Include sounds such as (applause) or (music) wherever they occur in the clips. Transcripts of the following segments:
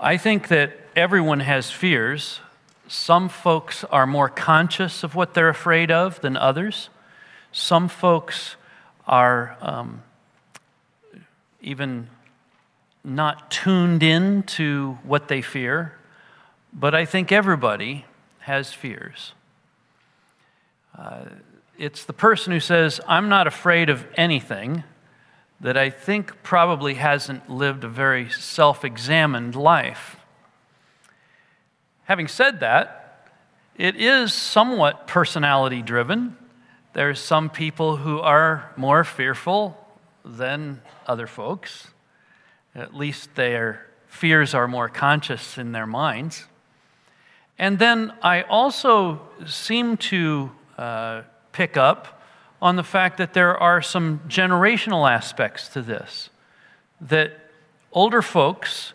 I think that everyone has fears. Some folks are more conscious of what they're afraid of than others. Some folks are um, even not tuned in to what they fear. But I think everybody has fears. Uh, it's the person who says, I'm not afraid of anything, that I think probably hasn't lived a very self examined life. Having said that, it is somewhat personality driven. There are some people who are more fearful than other folks. At least their fears are more conscious in their minds. And then I also seem to uh, pick up on the fact that there are some generational aspects to this. That older folks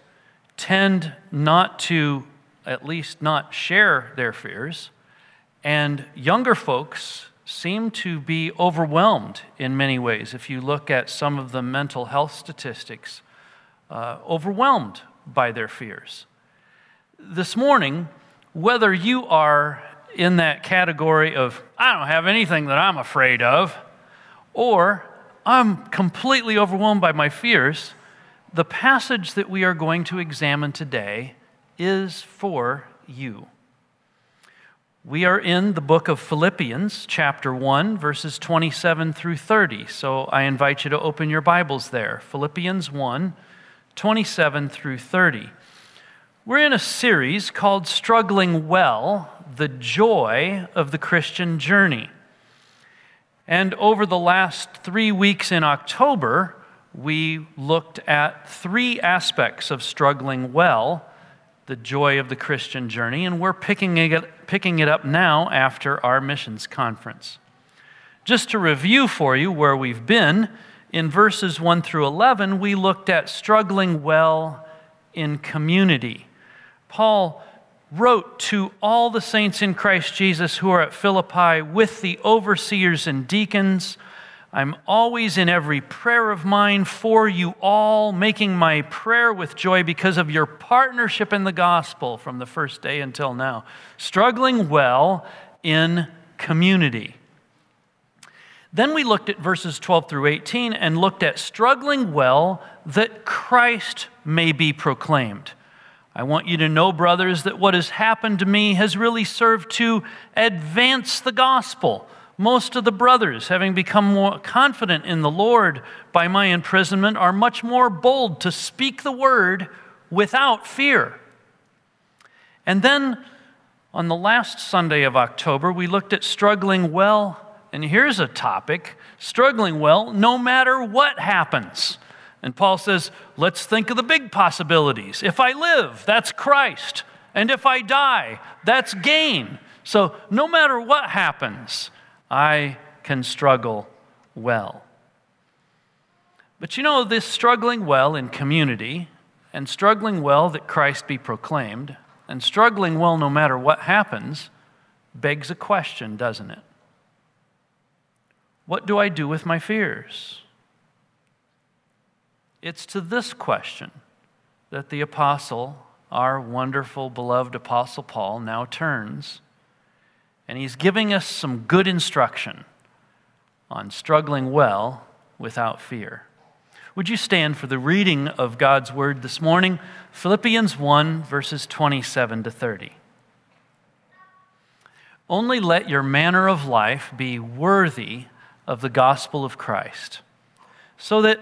tend not to, at least not share their fears, and younger folks seem to be overwhelmed in many ways. If you look at some of the mental health statistics, uh, overwhelmed by their fears. This morning, whether you are in that category of, I don't have anything that I'm afraid of, or I'm completely overwhelmed by my fears, the passage that we are going to examine today is for you. We are in the book of Philippians, chapter 1, verses 27 through 30. So I invite you to open your Bibles there. Philippians 1, 27 through 30. We're in a series called Struggling Well The Joy of the Christian Journey. And over the last three weeks in October, we looked at three aspects of struggling well, the joy of the Christian journey, and we're picking it, picking it up now after our missions conference. Just to review for you where we've been, in verses 1 through 11, we looked at struggling well in community. Paul wrote to all the saints in Christ Jesus who are at Philippi with the overseers and deacons. I'm always in every prayer of mine for you all, making my prayer with joy because of your partnership in the gospel from the first day until now. Struggling well in community. Then we looked at verses 12 through 18 and looked at struggling well that Christ may be proclaimed. I want you to know, brothers, that what has happened to me has really served to advance the gospel. Most of the brothers, having become more confident in the Lord by my imprisonment, are much more bold to speak the word without fear. And then on the last Sunday of October, we looked at struggling well. And here's a topic struggling well no matter what happens. And Paul says, let's think of the big possibilities. If I live, that's Christ. And if I die, that's gain. So no matter what happens, I can struggle well. But you know, this struggling well in community, and struggling well that Christ be proclaimed, and struggling well no matter what happens, begs a question, doesn't it? What do I do with my fears? It's to this question that the apostle, our wonderful, beloved apostle Paul, now turns. And he's giving us some good instruction on struggling well without fear. Would you stand for the reading of God's word this morning? Philippians 1, verses 27 to 30. Only let your manner of life be worthy of the gospel of Christ, so that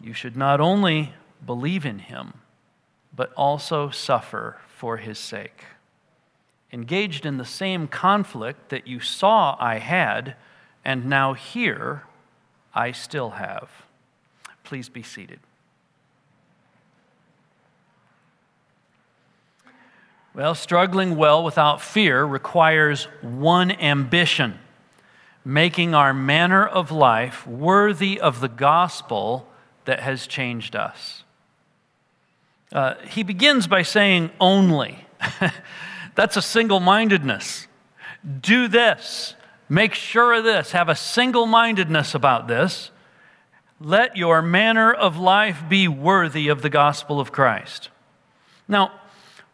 you should not only believe in him, but also suffer for his sake. Engaged in the same conflict that you saw I had, and now here I still have. Please be seated. Well, struggling well without fear requires one ambition making our manner of life worthy of the gospel that has changed us. Uh, he begins by saying, only. (laughs) That's a single mindedness. Do this. Make sure of this. Have a single mindedness about this. Let your manner of life be worthy of the gospel of Christ. Now,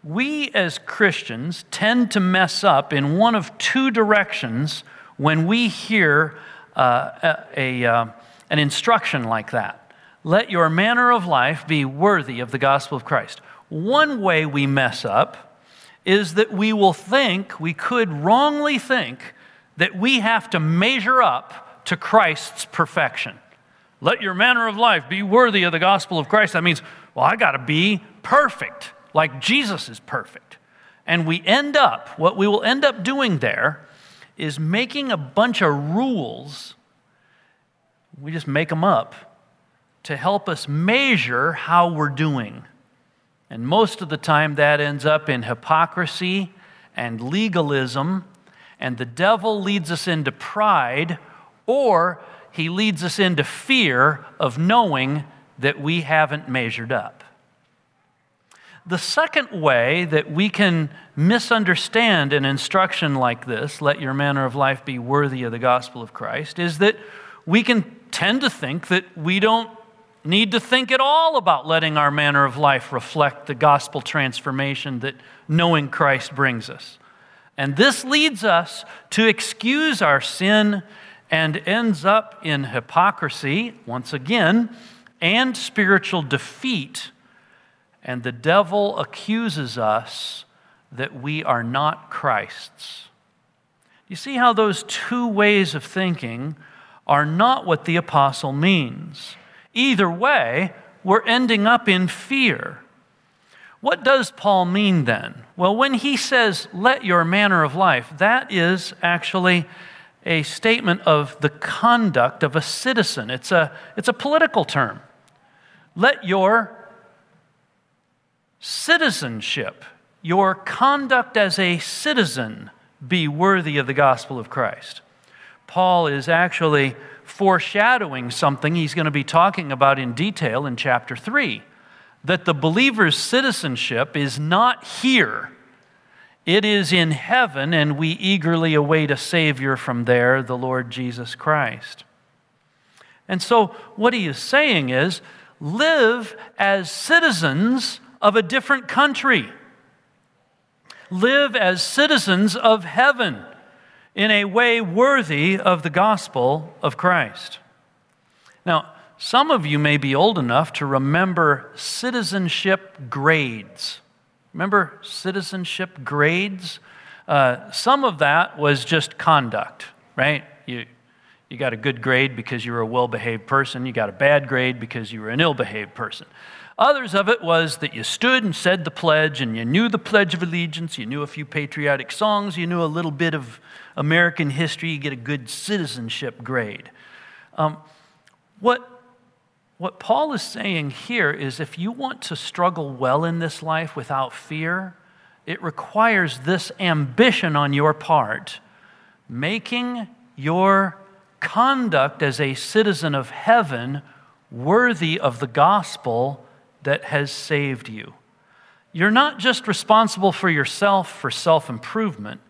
we as Christians tend to mess up in one of two directions when we hear uh, a, a uh, an instruction like that. Let your manner of life be worthy of the gospel of Christ. One way we mess up is that we will think, we could wrongly think, that we have to measure up to Christ's perfection. Let your manner of life be worthy of the gospel of Christ. That means, well, I got to be perfect, like Jesus is perfect. And we end up, what we will end up doing there is making a bunch of rules. We just make them up to help us measure how we're doing. And most of the time, that ends up in hypocrisy and legalism, and the devil leads us into pride, or he leads us into fear of knowing that we haven't measured up. The second way that we can misunderstand an instruction like this, let your manner of life be worthy of the gospel of Christ, is that we can tend to think that we don't need to think at all about letting our manner of life reflect the gospel transformation that knowing Christ brings us. And this leads us to excuse our sin and ends up in hypocrisy, once again, and spiritual defeat and the devil accuses us that we are not Christ's. You see how those two ways of thinking are not what the apostle means. Either way, we're ending up in fear. What does Paul mean then? Well, when he says, let your manner of life, that is actually a statement of the conduct of a citizen. It's a, it's a political term. Let your citizenship, your conduct as a citizen, be worthy of the gospel of Christ. Paul is actually foreshadowing something he's going to be talking about in detail in chapter 3 that the believer's citizenship is not here. It is in heaven, and we eagerly await a Savior from there, the Lord Jesus Christ. And so, what he is saying is live as citizens of a different country. Live as citizens of heaven in a way worthy of the gospel of Christ. Now, some of you may be old enough to remember citizenship grades. Remember citizenship grades? Uh, some of that was just conduct, right? You, you got a good grade because you were a well behaved person, you got a bad grade because you were an ill behaved person. Others of it was that you stood and said the pledge, and you knew the Pledge of Allegiance, you knew a few patriotic songs, you knew a little bit of American history, you get a good citizenship grade. Um, what, what Paul is saying here is if you want to struggle well in this life without fear, it requires this ambition on your part, making your conduct as a citizen of heaven worthy of the gospel that has saved you. You're not just responsible for yourself for self improvement,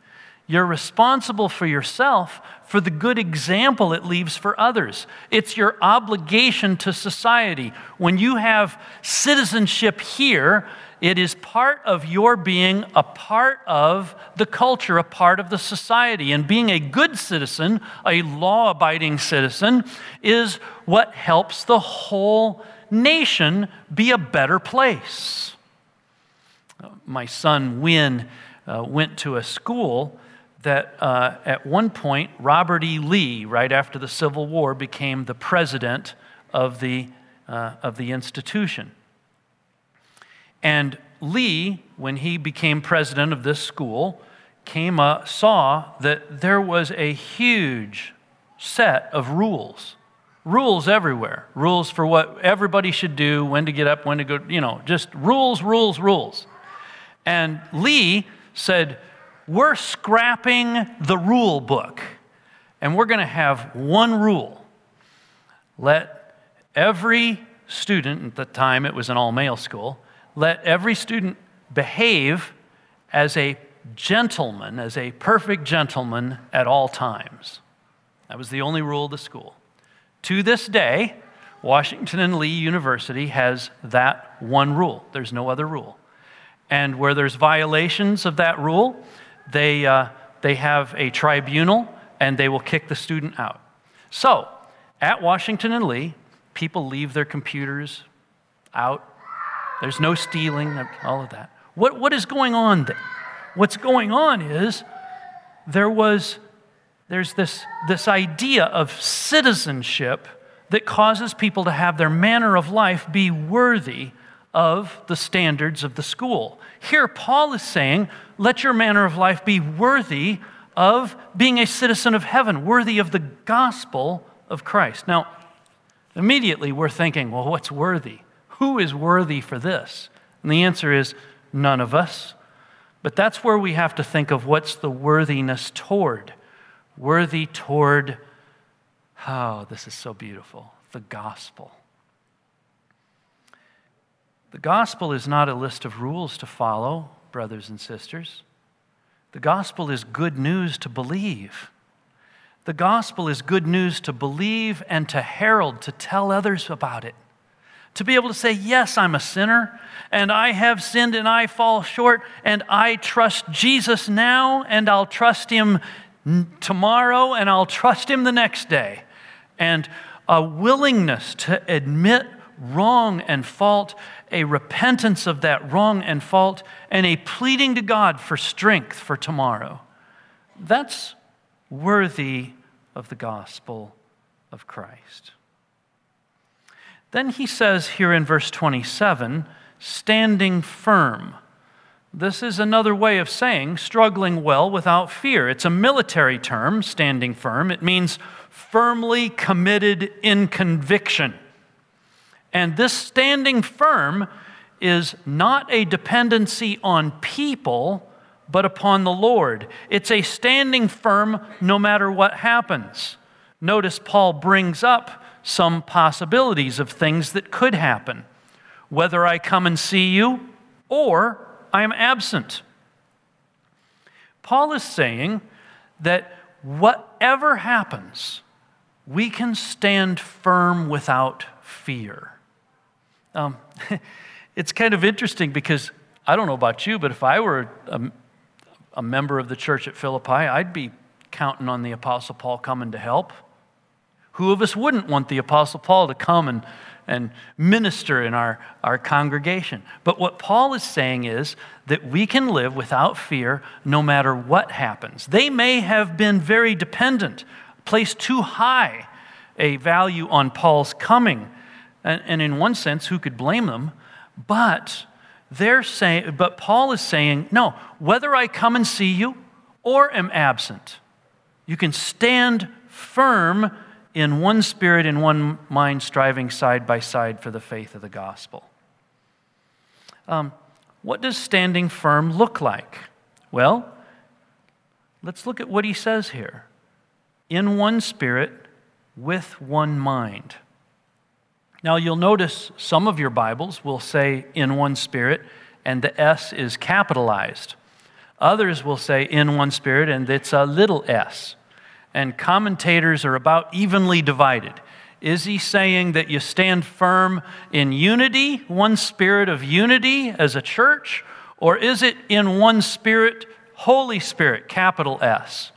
you're responsible for yourself for the good example it leaves for others. It's your obligation to society. When you have citizenship here, it is part of your being a part of the culture, a part of the society. And being a good citizen, a law abiding citizen, is what helps the whole nation be a better place. My son Win uh, went to a school that uh, at one point Robert E. Lee, right after the Civil War, became the president of the, uh, of the institution. And Lee, when he became president of this school, came up, saw that there was a huge set of rules rules everywhere rules for what everybody should do when to get up when to go you know just rules rules rules And Lee said, We're scrapping the rule book, and we're going to have one rule. Let every student, at the time it was an all male school, let every student behave as a gentleman, as a perfect gentleman at all times. That was the only rule of the school. To this day, Washington and Lee University has that one rule. There's no other rule. And where there's violations of that rule, they, uh, they have a tribunal and they will kick the student out. So, at Washington and Lee, people leave their computers out. There's no stealing, all of that. What, what is going on there? What's going on is there was there's this, this idea of citizenship that causes people to have their manner of life be worthy of the standards of the school. Here, Paul is saying, let your manner of life be worthy of being a citizen of heaven, worthy of the gospel of Christ. Now, immediately we're thinking, well, what's worthy? Who is worthy for this? And the answer is none of us. But that's where we have to think of what's the worthiness toward. Worthy toward, oh, this is so beautiful, the gospel. The gospel is not a list of rules to follow, brothers and sisters. The gospel is good news to believe. The gospel is good news to believe and to herald, to tell others about it. To be able to say, Yes, I'm a sinner, and I have sinned and I fall short, and I trust Jesus now, and I'll trust him tomorrow, and I'll trust him the next day. And a willingness to admit wrong and fault, a repentance of that wrong and fault, and a pleading to God for strength for tomorrow. That's worthy of the gospel of Christ. Then he says here in verse 27 standing firm. This is another way of saying struggling well without fear. It's a military term, standing firm. It means firmly committed in conviction. And this standing firm is not a dependency on people, but upon the Lord. It's a standing firm no matter what happens. Notice Paul brings up some possibilities of things that could happen. Whether I come and see you or I am absent. Paul is saying that whatever happens, we can stand firm without fear. Um, (laughs) it's kind of interesting because I don't know about you, but if I were a, a member of the church at Philippi, I'd be counting on the Apostle Paul coming to help. Who of us wouldn't want the Apostle Paul to come and, and minister in our, our congregation? But what Paul is saying is that we can live without fear no matter what happens. They may have been very dependent, placed too high a value on Paul's coming and, and in one sense, who could blame them? But they're saying, but Paul is saying, no, whether I come and see you or am absent, you can stand firm in one spirit, in one mind, striving side by side for the faith of the gospel. Um, what does standing firm look like? Well, let's look at what he says here. In one spirit, with one mind. Now, you'll notice some of your Bibles will say in one spirit, and the S is capitalized. Others will say in one spirit, and it's a little s. And commentators are about evenly divided. Is he saying that you stand firm in unity, one spirit of unity as a church? Or is it in one spirit, Holy Spirit, capital S?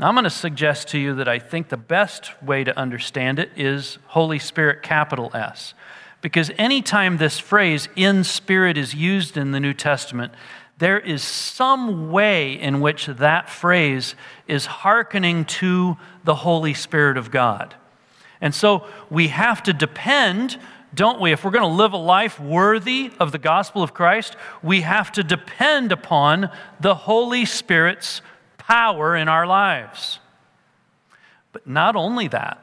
I'm going to suggest to you that I think the best way to understand it is Holy Spirit, capital S. Because anytime this phrase in spirit is used in the New Testament, there is some way in which that phrase is hearkening to the Holy Spirit of God. And so we have to depend, don't we? If we're going to live a life worthy of the gospel of Christ, we have to depend upon the Holy Spirit's power in our lives. But not only that,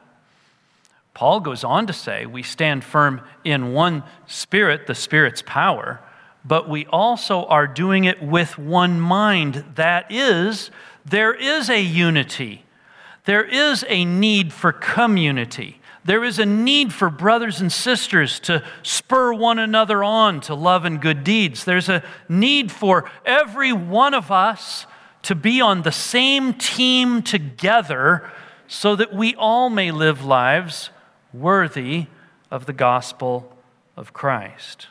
Paul goes on to say we stand firm in one spirit, the Spirit's power, but we also are doing it with one mind. That is, there is a unity, there is a need for community. There is a need for brothers and sisters to spur one another on to love and good deeds. There's a need for every one of us to be on the same team together so that we all may live lives worthy of the gospel of Christ.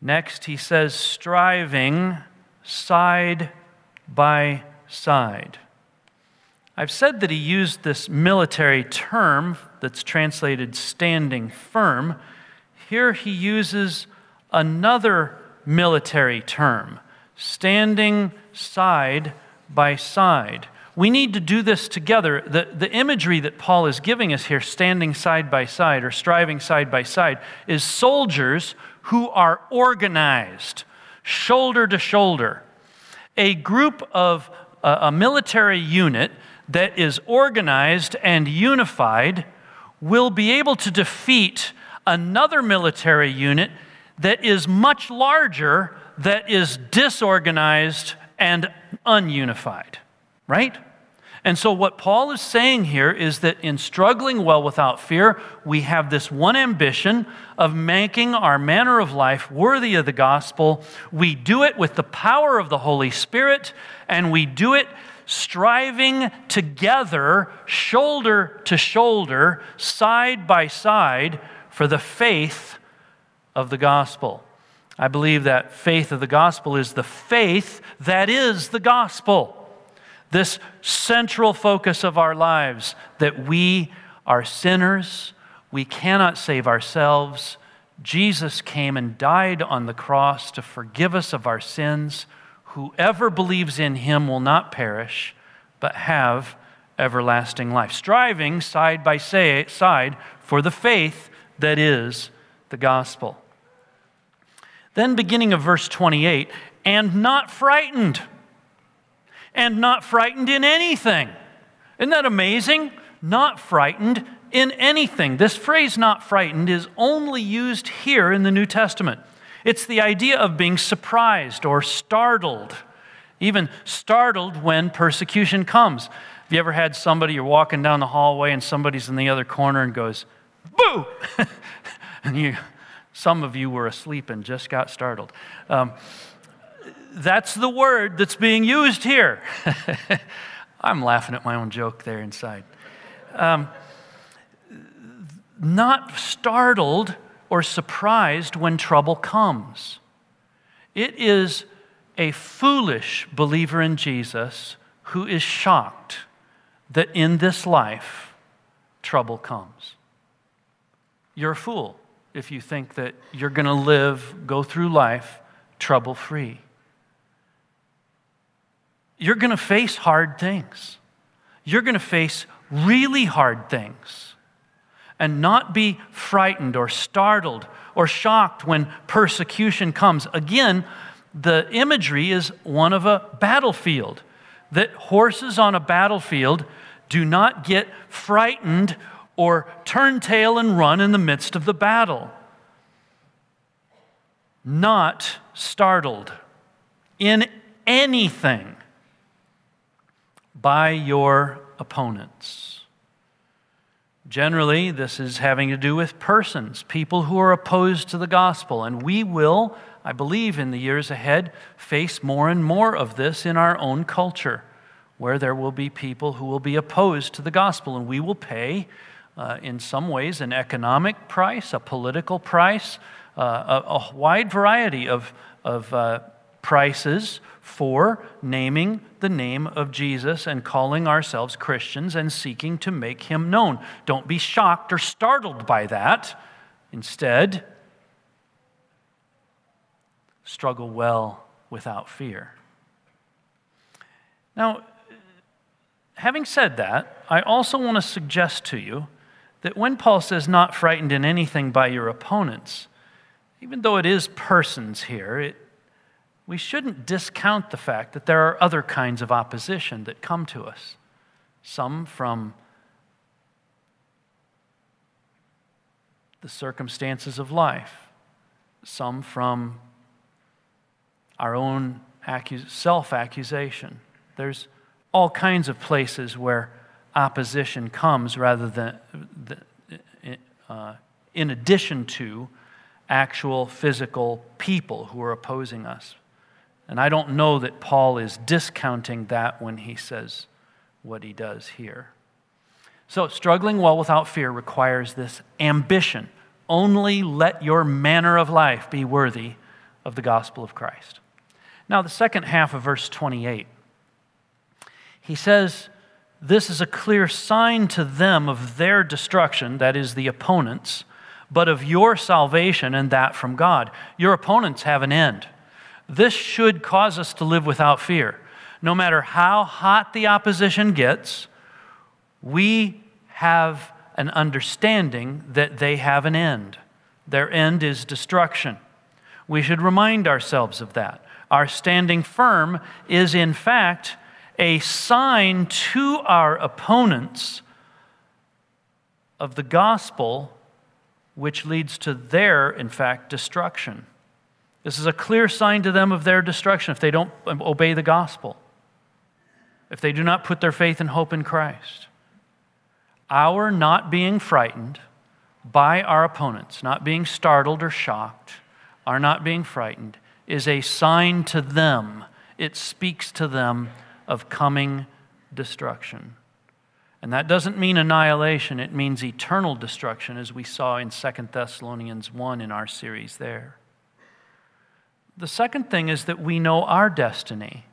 Next, he says, striving side by side. I've said that he used this military term that's translated standing firm. Here he uses another military term, standing side by side. We need to do this together. The, the imagery that Paul is giving us here, standing side by side or striving side by side, is soldiers who are organized, shoulder to shoulder. A group of a military unit that is organized and unified will be able to defeat another military unit that is much larger, that is disorganized and ununified, right? And so, what Paul is saying here is that in struggling well without fear, we have this one ambition of making our manner of life worthy of the gospel. We do it with the power of the Holy Spirit, and we do it striving together, shoulder to shoulder, side by side, for the faith of the gospel. I believe that faith of the gospel is the faith that is the gospel this central focus of our lives that we are sinners, we cannot save ourselves. Jesus came and died on the cross to forgive us of our sins. Whoever believes in him will not perish, but have everlasting life. Striving side by side for the faith that is the gospel. Then, beginning of verse 28, and not frightened and not frightened in anything. Isn't that amazing? Not frightened in anything. This phrase, not frightened, is only used here in the New Testament. It's the idea of being surprised or startled, even startled when persecution comes. Have you ever had somebody, you're walking down the hallway and somebody's in the other corner and goes, boo! (laughs) and you, some of you were asleep and just got startled. Um, that's the word that's being used here. (laughs) I'm laughing at my own joke there inside. Um, not startled or surprised when trouble comes. It is a foolish believer in Jesus who is shocked that in this life trouble comes. You're a fool if you think that you're going to live, go through life trouble free you're going to face hard things. You're going to face really hard things and not be frightened or startled or shocked when persecution comes. Again, the imagery is one of a battlefield, that horses on a battlefield do not get frightened or turn tail and run in the midst of the battle. Not startled in anything by your opponents. Generally, this is having to do with persons, people who are opposed to the gospel. And we will, I believe, in the years ahead, face more and more of this in our own culture, where there will be people who will be opposed to the gospel. And we will pay, uh, in some ways, an economic price, a political price, uh, a, a, wide variety of, of uh, prices for naming the name of Jesus and calling ourselves Christians and seeking to make him known. Don't be shocked or startled by that. Instead, struggle well without fear. Now, having said that, I also want to suggest to you that when Paul says not frightened in anything by your opponents, even though it is persons here, it we shouldn't discount the fact that there are other kinds of opposition that come to us. Some from the circumstances of life, some from our own self accusation. There's all kinds of places where opposition comes rather than uh, in addition to actual physical people who are opposing us. And I don't know that Paul is discounting that when he says what he does here. So, struggling well without fear requires this ambition. Only let your manner of life be worthy of the gospel of Christ. Now, the second half of verse 28, he says, This is a clear sign to them of their destruction, that is, the opponents, but of your salvation and that from God. Your opponents have an end. This should cause us to live without fear. No matter how hot the opposition gets, we have an understanding that they have an end. Their end is destruction. We should remind ourselves of that. Our standing firm is, in fact, a sign to our opponents of the gospel, which leads to their, in fact, destruction. This is a clear sign to them of their destruction if they don't obey the gospel, if they do not put their faith and hope in Christ. Our not being frightened by our opponents, not being startled or shocked, our not being frightened, is a sign to them. It speaks to them of coming destruction. And that doesn't mean annihilation, it means eternal destruction, as we saw in 2 Thessalonians 1 in our series there. The second thing is that we know our destiny.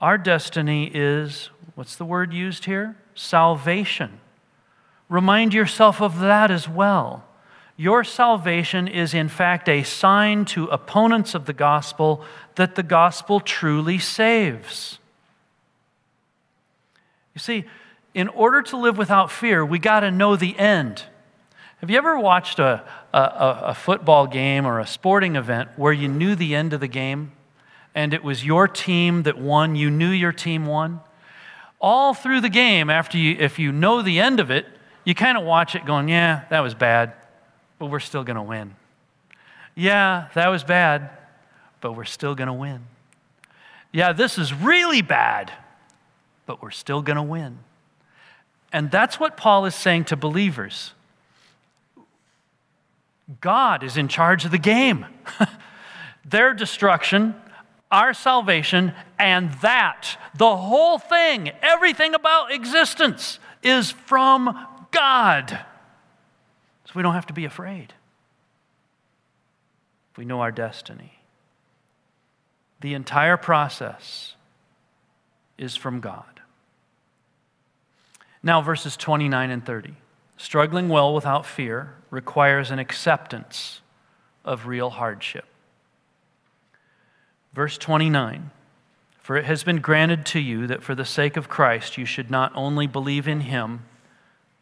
Our destiny is, what's the word used here? Salvation. Remind yourself of that as well. Your salvation is, in fact, a sign to opponents of the gospel that the gospel truly saves. You see, in order to live without fear, we got to know the end. Have you ever watched a, a, a, football game or a sporting event where you knew the end of the game and it was your team that won? You knew your team won? All through the game, after you, if you know the end of it, you kind of watch it going, yeah, that was bad but we're still going to win. Yeah, that was bad, but we're still going to win. Yeah, this is really bad, but we're still going to win. And that's what Paul is saying to believers. God is in charge of the game. (laughs) Their destruction, our salvation, and that, the whole thing, everything about existence, is from God So we don't have to be afraid. We know our destiny. The entire process is from God. Now, verses 29 and 30. Struggling well without fear requires an acceptance of real hardship. Verse 29 For it has been granted to you that for the sake of Christ you should not only believe in him,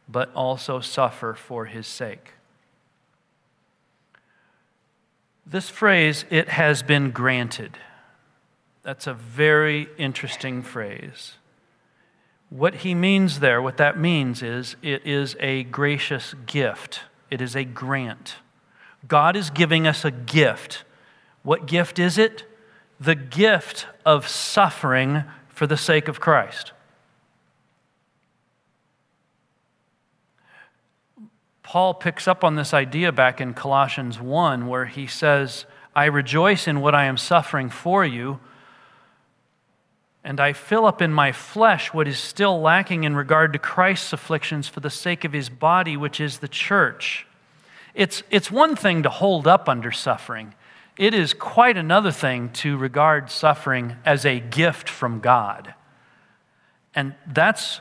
but also suffer for his sake. This phrase, it has been granted, that's a very interesting phrase. What he means there, what that means is it is a gracious gift, it is a grant. God is giving us a gift. What gift is it? The gift of suffering for the sake of Christ. Paul picks up on this idea back in Colossians 1, where he says, I rejoice in what I am suffering for you, and I fill up in my flesh what is still lacking in regard to Christ's afflictions for the sake of his body, which is the church. It's, it's one thing to hold up under suffering, it is quite another thing to regard suffering as a gift from God. And that's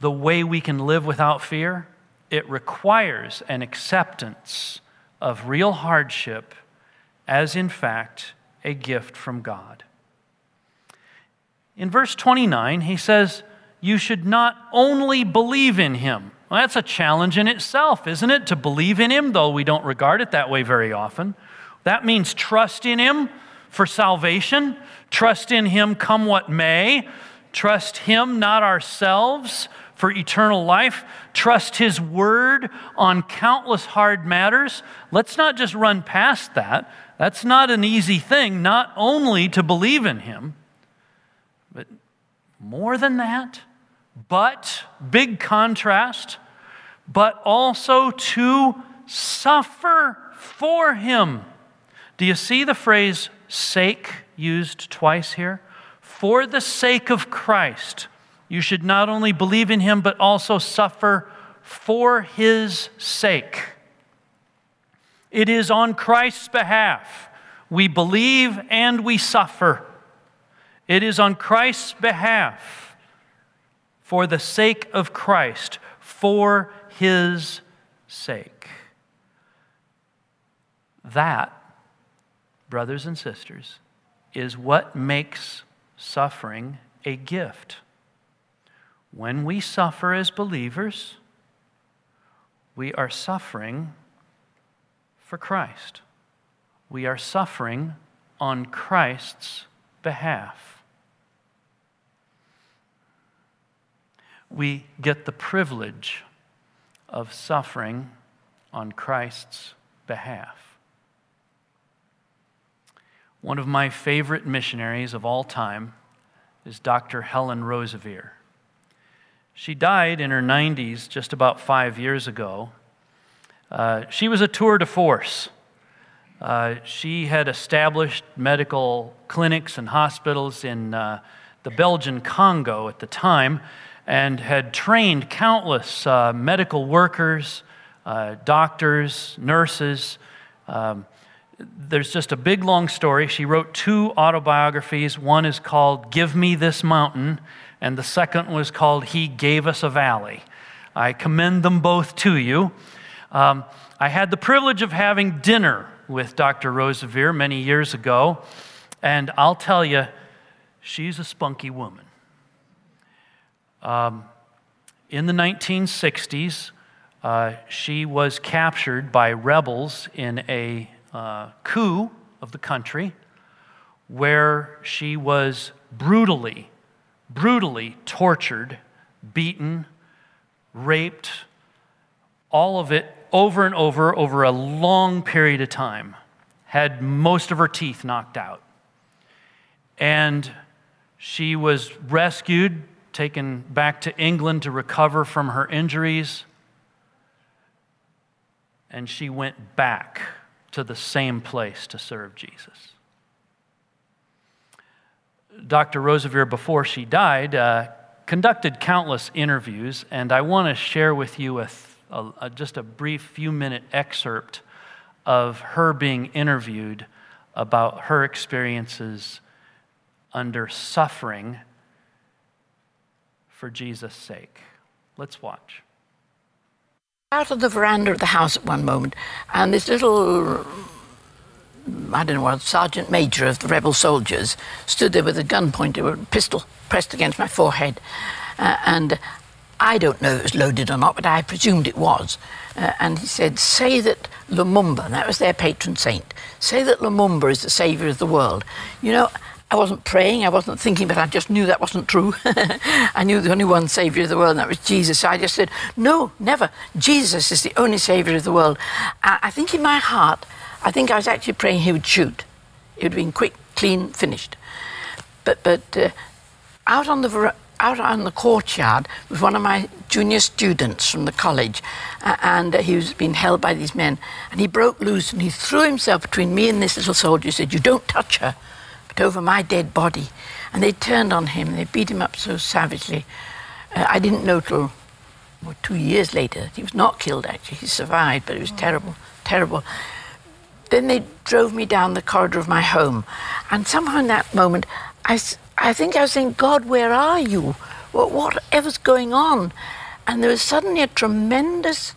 the way we can live without fear it requires an acceptance of real hardship as, in fact, a gift from God. In verse 29, he says, You should not only believe in him. Well, that's a challenge in itself, isn't it? To believe in him, though we don't regard it that way very often. That means trust in him for salvation, trust in him come what may, trust him, not ourselves, for eternal life, trust His word on countless hard matters. Let's not just run past that. That's not an easy thing, not only to believe in Him, but more than that, but, big contrast, but also to suffer for Him. Do you see the phrase sake used twice here? For the sake of Christ you should not only believe in him, but also suffer for his sake. It is on Christ's behalf we believe and we suffer. It is on Christ's behalf, for the sake of Christ, for his sake. That, brothers and sisters, is what makes suffering a gift. When we suffer as believers, we are suffering for Christ. We are suffering on Christ's behalf. We get the privilege of suffering on Christ's behalf. One of my favorite missionaries of all time is Dr. Helen Roseveare. She died in her 90s just about five years ago. Uh, she was a tour de force. Uh, she had established medical clinics and hospitals in uh, the Belgian Congo at the time and had trained countless uh, medical workers, uh, doctors, nurses. Um, there's just a big long story. She wrote two autobiographies. One is called Give Me This Mountain, and the second was called He Gave Us a Valley. I commend them both to you. Um, I had the privilege of having dinner with Dr. Roseveare many years ago, and I'll tell you, she's a spunky woman. Um, in the 1960s, uh, she was captured by rebels in a uh, coup of the country where she was brutally brutally tortured, beaten, raped, all of it over and over over a long period of time, had most of her teeth knocked out. And she was rescued, taken back to England to recover from her injuries. And she went back to the same place to serve Jesus. Dr. Roseveare, before she died, uh, conducted countless interviews, and I want to share with you a, a, a, just a brief few minute excerpt of her being interviewed about her experiences under suffering for Jesus' sake. Let's watch. Out of the veranda of the house at one moment, and this little I don't know what, sergeant major of the rebel soldiers stood there with a gun pointed, a pistol pressed against my forehead. Uh, and I don't know if it was loaded or not, but I presumed it was. Uh, and he said, Say that Lumumba, that was their patron saint, say that Lumumba is the savior of the world. You know, I wasn't praying, I wasn't thinking, but I just knew that wasn't true. (laughs) I knew the only one Savior of the world, and that was Jesus. So I just said, No, never. Jesus is the only Savior of the world. I, I think in my heart, I think I was actually praying he would shoot. It would have been quick, clean, finished. But, but uh, out on the out on the courtyard was one of my junior students from the college, uh, and uh, he was being held by these men. And he broke loose and he threw himself between me and this little soldier. He said, "You don't touch her, over my dead body." And they turned on him. They beat him up so savagely. Uh, I didn't know till well, two years later that he was not killed. Actually, he survived, but it was terrible, terrible. Then they drove me down the corridor of my home. And somehow in that moment, I, I think I was saying, God, where are you? What, whatever's going on? And there was suddenly a tremendous,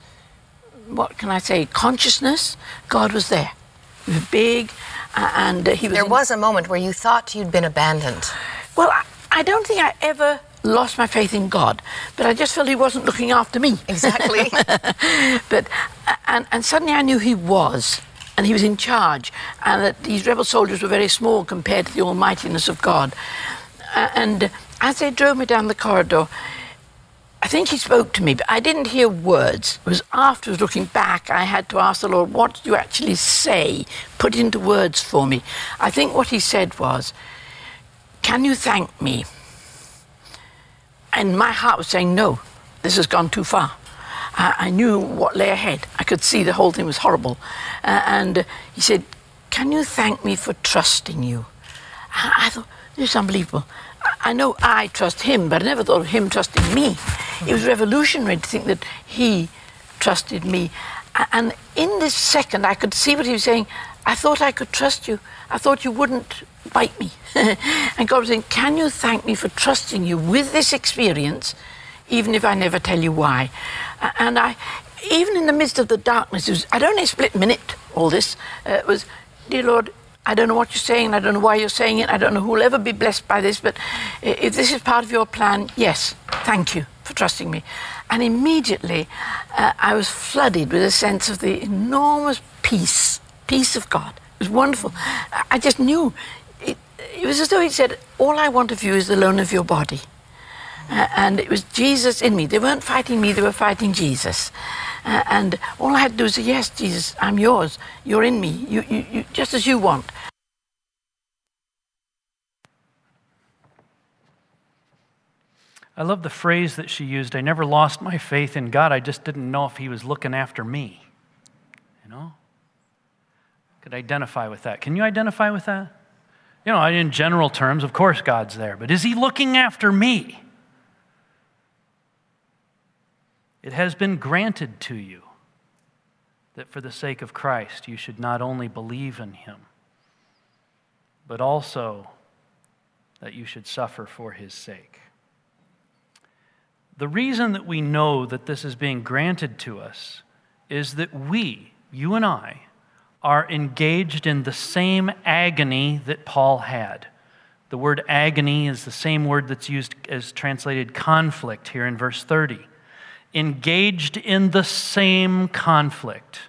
what can I say, consciousness. God was there. Big, and he was. There was a moment where you thought you'd been abandoned. Well, I, I don't think I ever lost my faith in God, but I just felt He wasn't looking after me. Exactly. (laughs) but and and suddenly I knew He was and he was in charge, and that these rebel soldiers were very small compared to the almightiness of God. Uh, and as they drove me down the corridor, I think he spoke to me, but I didn't hear words. It was afterwards, looking back, I had to ask the Lord, what did you actually say? Put into words for me. I think what he said was, Can you thank me? And my heart was saying, No, this has gone too far. I, I knew what lay ahead. I could see the whole thing was horrible. Uh, and uh, he said, Can you thank me for trusting you? I, I thought, This is unbelievable. I, know I trust him, but I never thought of him trusting me. It was revolutionary to think that he trusted me. And in this second, I could see what he was saying. I thought I could trust you. I thought you wouldn't bite me. (laughs) and God was saying, Can you thank me for trusting you with this experience, even if I never tell you why? And I, even in the midst of the darkness, was, I'd only split minute, all this. Uh, was, Dear Lord, I don't know what you're saying, I don't know why you're saying it, I don't know who will ever be blessed by this, but if this is part of your plan, yes, thank you for trusting me. And immediately uh, I was flooded with a sense of the enormous peace, peace of God. It was wonderful. I- I just knew. It, it was as though he said, All I want of you is the loan of your body. Uh, and it was Jesus in me. They weren't fighting me, they were fighting Jesus. And all I had to do was say, Yes, Jesus, I'm yours. You're in me, you, you, you, just as you want. I love the phrase that she used I never lost my faith in God, I just didn't know if He was looking after me. You know? Could identify with that. Can you identify with that? You know, in general terms, of course God's there, but is He looking after me? It has been granted to you that for the sake of Christ you should not only believe in Him, but also that you should suffer for His sake. The reason that we know that this is being granted to us is that we, you and I, are engaged in the same agony that Paul had. The word agony is the same word that's used as translated conflict here in verse 30. Engaged in the same conflict.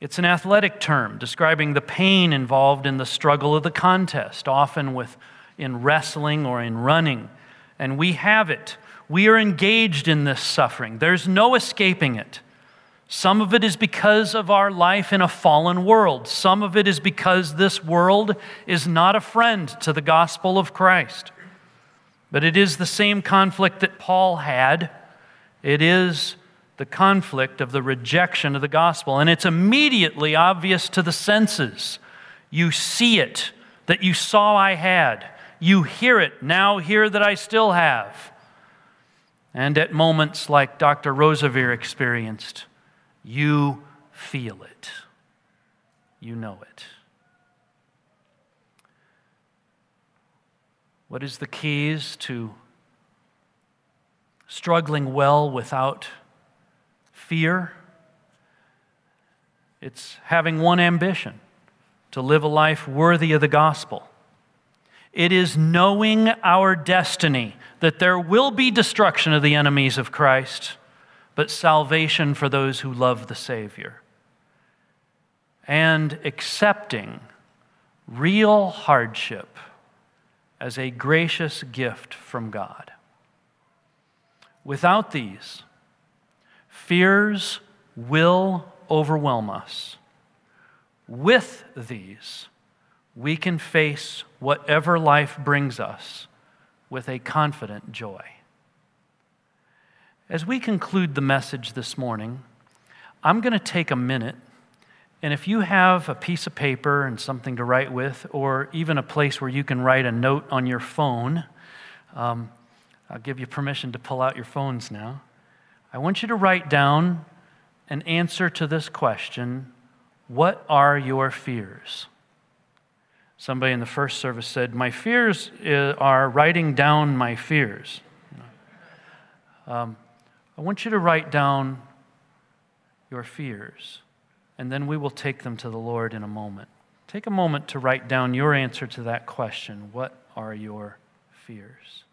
It's an athletic term describing the pain involved in the struggle of the contest, often with in wrestling or in running. And we have it. We are engaged in this suffering. There's no escaping it. Some of it is because of our life in a fallen world. Some of it is because this world is not a friend to the gospel of Christ. But it is the same conflict that Paul had. It is the conflict of the rejection of the gospel. And it's immediately obvious to the senses. You see it that you saw I had. You hear it, now hear that I still have. And at moments like Dr. Roseveare experienced, you feel it. You know it. What is the keys to struggling well without fear? It's having one ambition to live a life worthy of the gospel. It is knowing our destiny that there will be destruction of the enemies of Christ, but salvation for those who love the Savior. And accepting real hardship as a gracious gift from God. Without these, fears will overwhelm us. With these, we can face whatever life brings us with a confident joy. As we conclude the message this morning, I'm going to take a minute, and if you have a piece of paper and something to write with, or even a place where you can write a note on your phone, um, I'll give you permission to pull out your phones now. I want you to write down an answer to this question What are your fears? Somebody in the first service said, My fears uh, are writing down my fears. Um, I want you to write down your fears, and then we will take them to the Lord in a moment. Take a moment to write down your answer to that question What are your fears?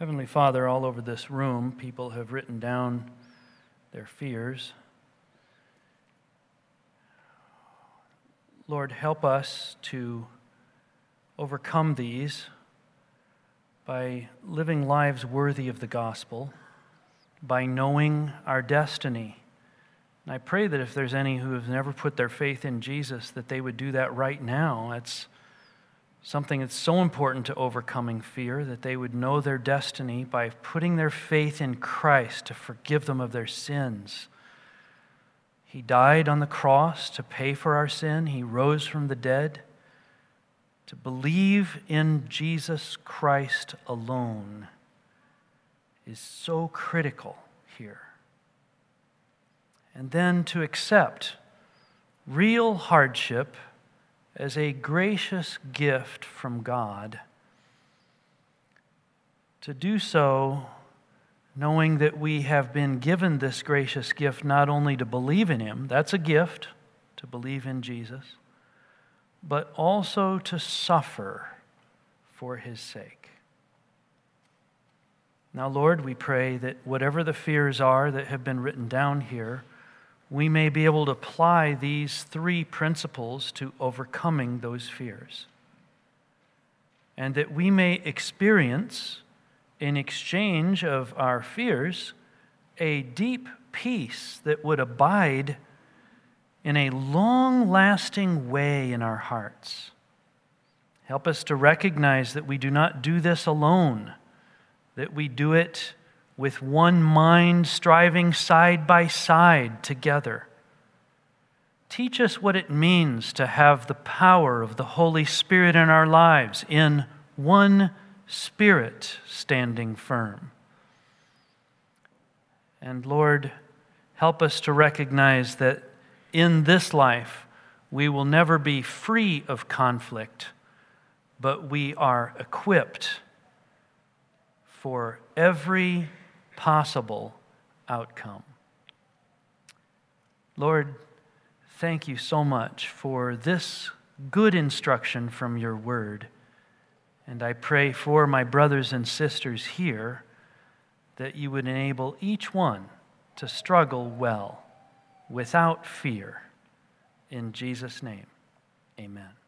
Heavenly Father, all over this room, people have written down their fears. Lord, help us to overcome these by living lives worthy of the gospel, by knowing our destiny. And I pray that if there's any who have never put their faith in Jesus, that they would do that right now. That's something that's so important to overcoming fear, that they would know their destiny by putting their faith in Christ to forgive them of their sins. He died on the cross to pay for our sin, He rose from the dead. To believe in Jesus Christ alone is so critical here. And then to accept real hardship as a gracious gift from God. To do so, knowing that we have been given this gracious gift not only to believe in Him, that's a gift, to believe in Jesus but also to suffer for his sake. Now, Lord, we pray that whatever the fears are that have been written down here, we may be able to apply these three principles to overcoming those fears. And that we may experience, in exchange of our fears, a deep peace that would abide in a long lasting way in our hearts. Help us to recognize that we do not do this alone, that we do it with one mind, striving side by side together. Teach us what it means to have the power of the Holy Spirit in our lives, in one Spirit standing firm. And Lord, help us to recognize that in this life, we will never be free of conflict, but we are equipped for every possible outcome. Lord, thank you so much for this good instruction from your word. And I pray for my brothers and sisters here that you would enable each one to struggle well without fear. In Jesus' name, amen.